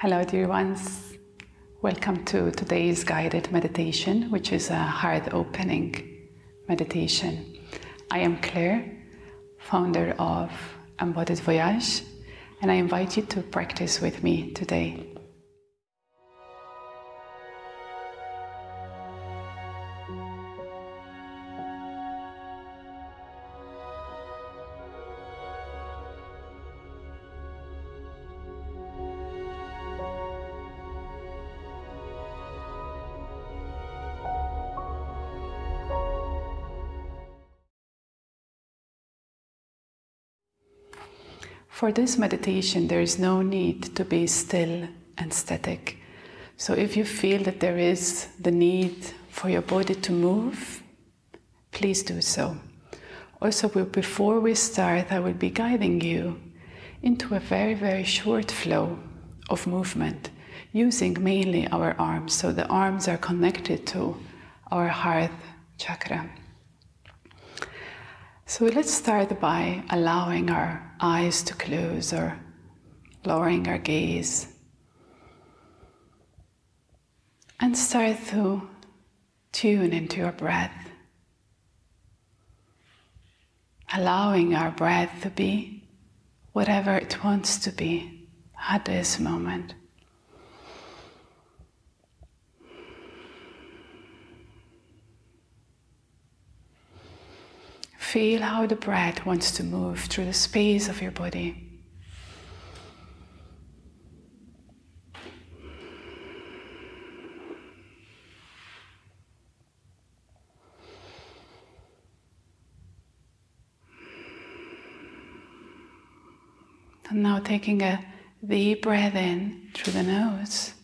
Hello, dear ones. Welcome to today's guided meditation, which is a heart opening meditation. I am Claire, founder of Embodied Voyage, and I invite you to practice with me today. For this meditation, there is no need to be still and static. So, if you feel that there is the need for your body to move, please do so. Also, before we start, I will be guiding you into a very, very short flow of movement using mainly our arms. So, the arms are connected to our heart chakra. So let's start by allowing our eyes to close or lowering our gaze. And start to tune into your breath. Allowing our breath to be whatever it wants to be at this moment. Feel how the breath wants to move through the space of your body. And now taking a deep breath in through the nose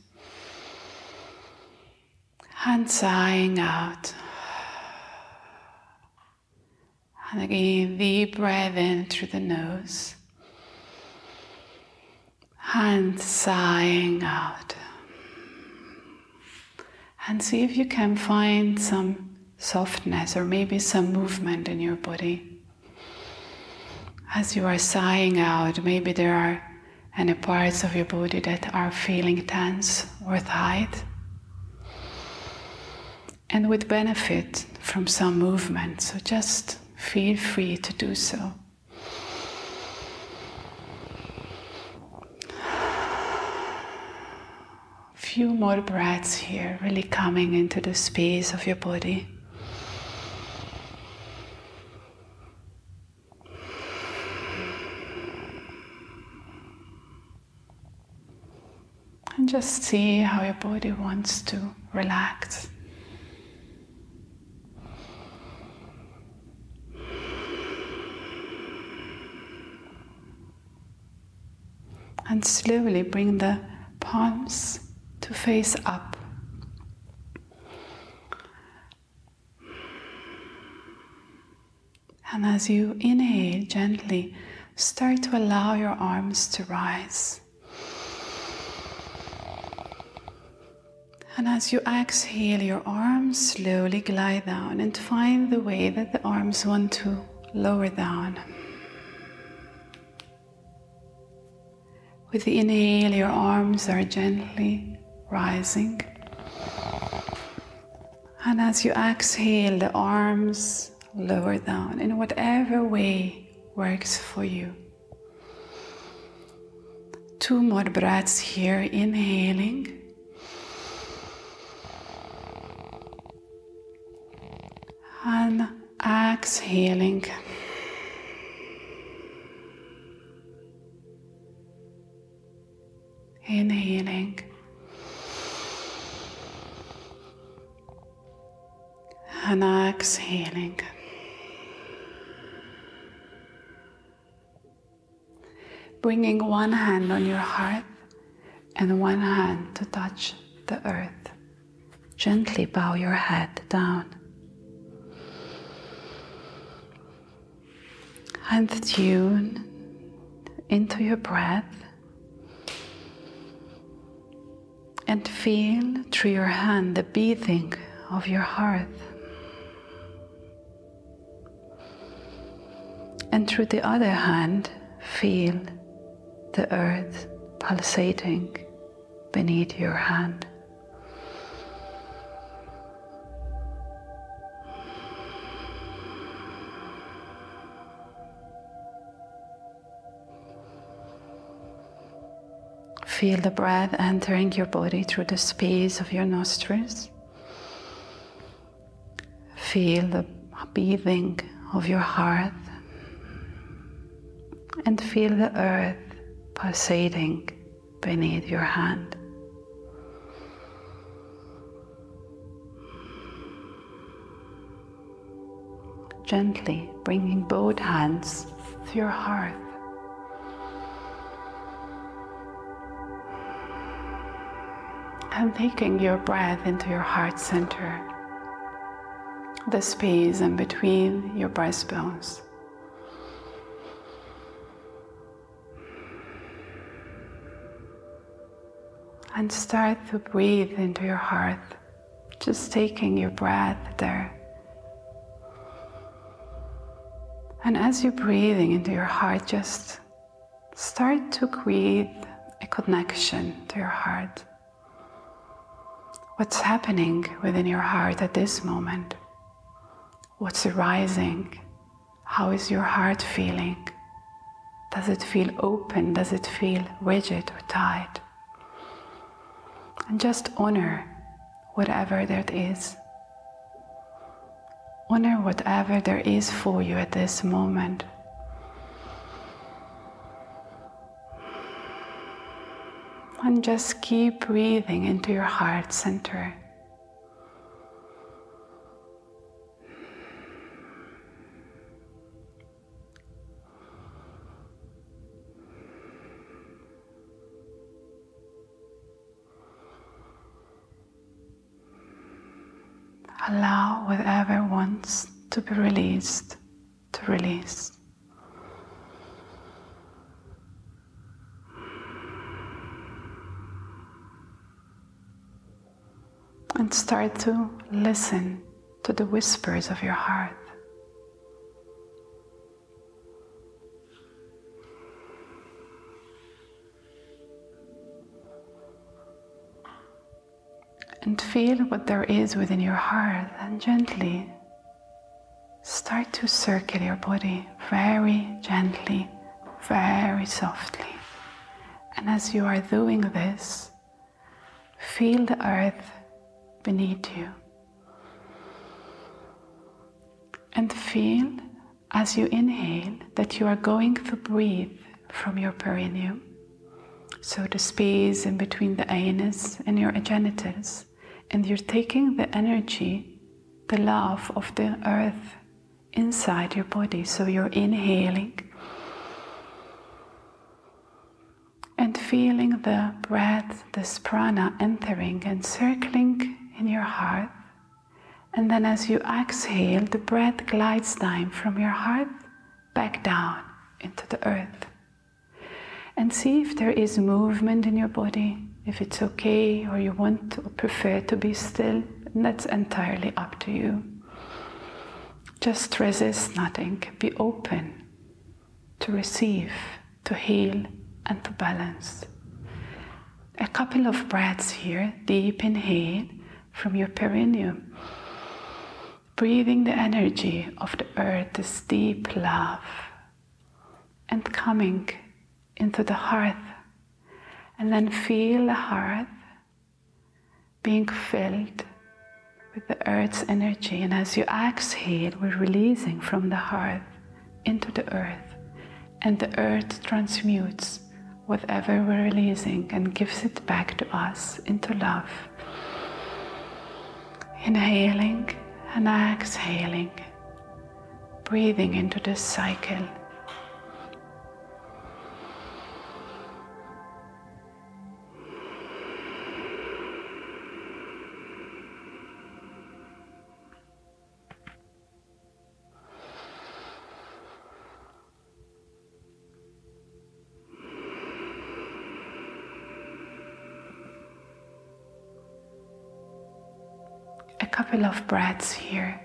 and sighing out. And again, deep breath in through the nose and sighing out. And see if you can find some softness or maybe some movement in your body. As you are sighing out, maybe there are any parts of your body that are feeling tense or tight. And would benefit from some movement. So just feel free to do so. Few more breaths here, really coming into the space of your body. And just see how your body wants to relax. And slowly bring the palms to face up. And as you inhale gently, start to allow your arms to rise. And as you exhale, your arms slowly glide down and find the way that the arms want to lower down. With the inhale, your arms are gently rising. And as you exhale, the arms lower down in whatever way works for you. Two more breaths here, inhaling. And exhaling. Inhaling. And exhaling. Bringing one hand on your heart and one hand to touch the earth. Gently bow your head down. And tune into your breath and feel through your hand the beating of your heart. And through the other hand, feel the earth pulsating beneath your hand. Feel the breath entering your body through the space of your nostrils. Feel the beating of your heart and feel the earth pulsating beneath your hand. Gently bringing both hands to your heart. And taking your breath into your heart center, the space in between your breastbones. And start to breathe into your heart, just taking your breath there. And as you're breathing into your heart, just start to create a connection to your heart. What's happening within your heart at this moment? What's arising? How is your heart feeling? Does it feel open? Does it feel rigid or tight? And just honor whatever that is. Honor whatever there is for you at this moment. And just keep breathing into your heart center. Allow whatever wants to be released to release. And start to listen to the whispers of your heart. and feel what there is within your heart and gently start to circle your body very gently, very softly. And as you are doing this, feel the earth beneath you. And feel as you inhale that you are going to breathe from your perineum. So the space in between the anus and your genitals and you're taking the energy, the love of the earth inside your body. So you're inhaling and feeling the breath, this prana entering and circling in your heart. And then as you exhale, the breath glides down from your heart back down into the earth. And see if there is movement in your body if it's okay or you want or prefer to be still, that's entirely up to you. Just resist nothing, be open to receive, to heal, and to balance. A couple of breaths here, deep inhale from your perineum, breathing the energy of the earth, this deep love, and coming into the heart and then feel the heart being filled with the earth's energy. And as you exhale, we're releasing from the heart into the earth. And the earth transmutes whatever we're releasing and gives it back to us into love. Inhaling and exhaling, breathing into this cycle. couple of breaths here.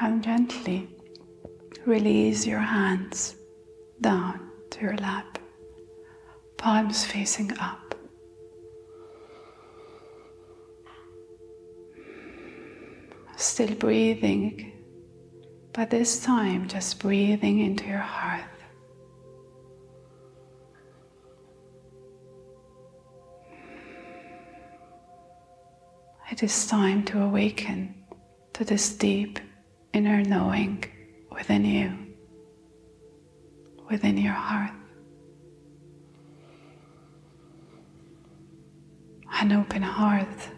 And gently release your hands down to your lap, palms facing up. Still breathing, but this time just breathing into your heart. It is time to awaken to this deep inner knowing within you, within your heart. An open heart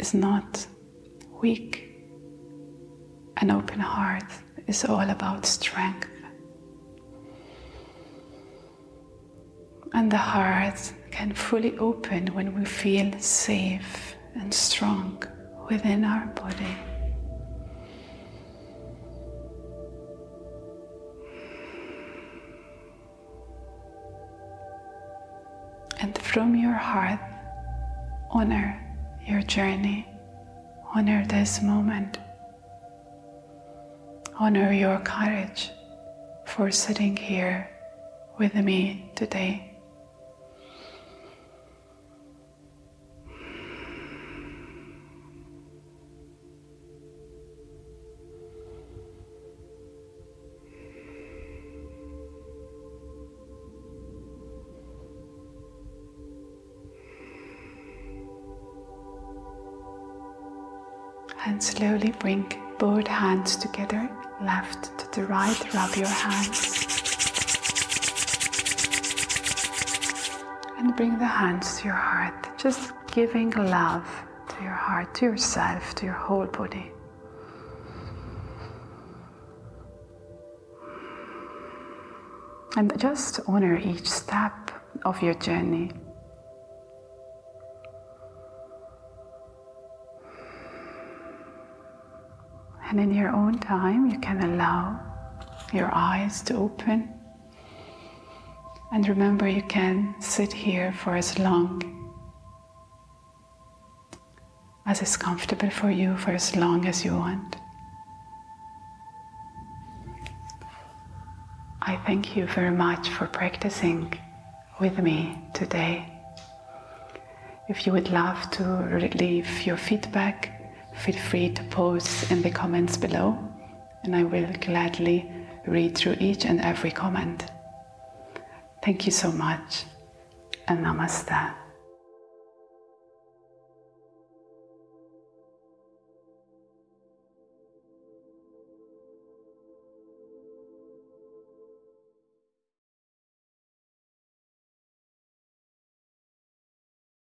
is not weak. An open heart is all about strength. And the heart can fully open when we feel safe and strong within our body. And from your heart, honor your journey, honor this moment, honor your courage for sitting here with me today. And slowly bring both hands together, left to the right, rub your hands. And bring the hands to your heart, just giving love to your heart, to yourself, to your whole body. And just honor each step of your journey. And in your own time, you can allow your eyes to open. And remember, you can sit here for as long as is comfortable for you, for as long as you want. I thank you very much for practicing with me today. If you would love to leave your feedback, feel free to post in the comments below, and I will gladly read through each and every comment. Thank you so much, and namaste.